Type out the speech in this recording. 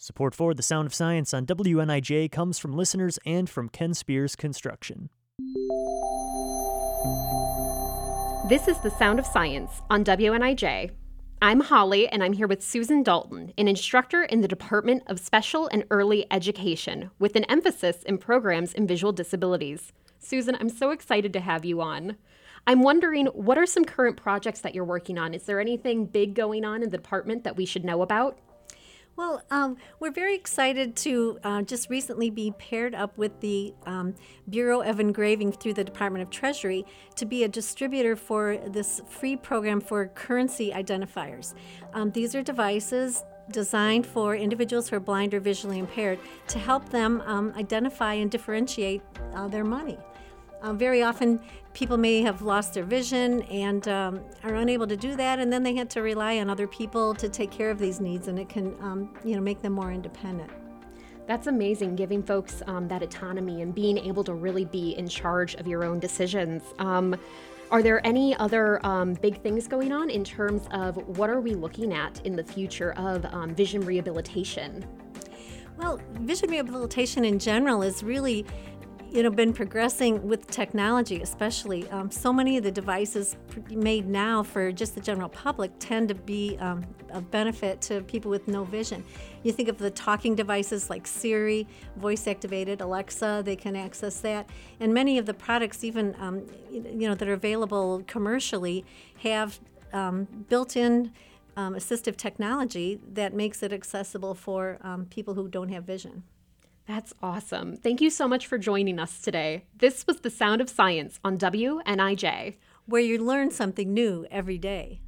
Support for The Sound of Science on WNIJ comes from listeners and from Ken Spears Construction. This is The Sound of Science on WNIJ. I'm Holly, and I'm here with Susan Dalton, an instructor in the Department of Special and Early Education, with an emphasis in programs in visual disabilities. Susan, I'm so excited to have you on. I'm wondering, what are some current projects that you're working on? Is there anything big going on in the department that we should know about? Well, um, we're very excited to uh, just recently be paired up with the um, Bureau of Engraving through the Department of Treasury to be a distributor for this free program for currency identifiers. Um, these are devices designed for individuals who are blind or visually impaired to help them um, identify and differentiate uh, their money. Uh, very often, people may have lost their vision and um, are unable to do that, and then they had to rely on other people to take care of these needs, and it can, um, you know, make them more independent. That's amazing, giving folks um, that autonomy and being able to really be in charge of your own decisions. Um, are there any other um, big things going on in terms of what are we looking at in the future of um, vision rehabilitation? Well, vision rehabilitation in general is really you know been progressing with technology especially um, so many of the devices made now for just the general public tend to be um, of benefit to people with no vision. You think of the talking devices like siri voice activated alexa they can access that. And many of the products even um, you know that are available commercially have um, built-in um, assistive technology that makes it accessible for um, people who don't have vision that's awesome. Thank you so much for joining us today. This was The Sound of Science on WNIJ, where you learn something new every day.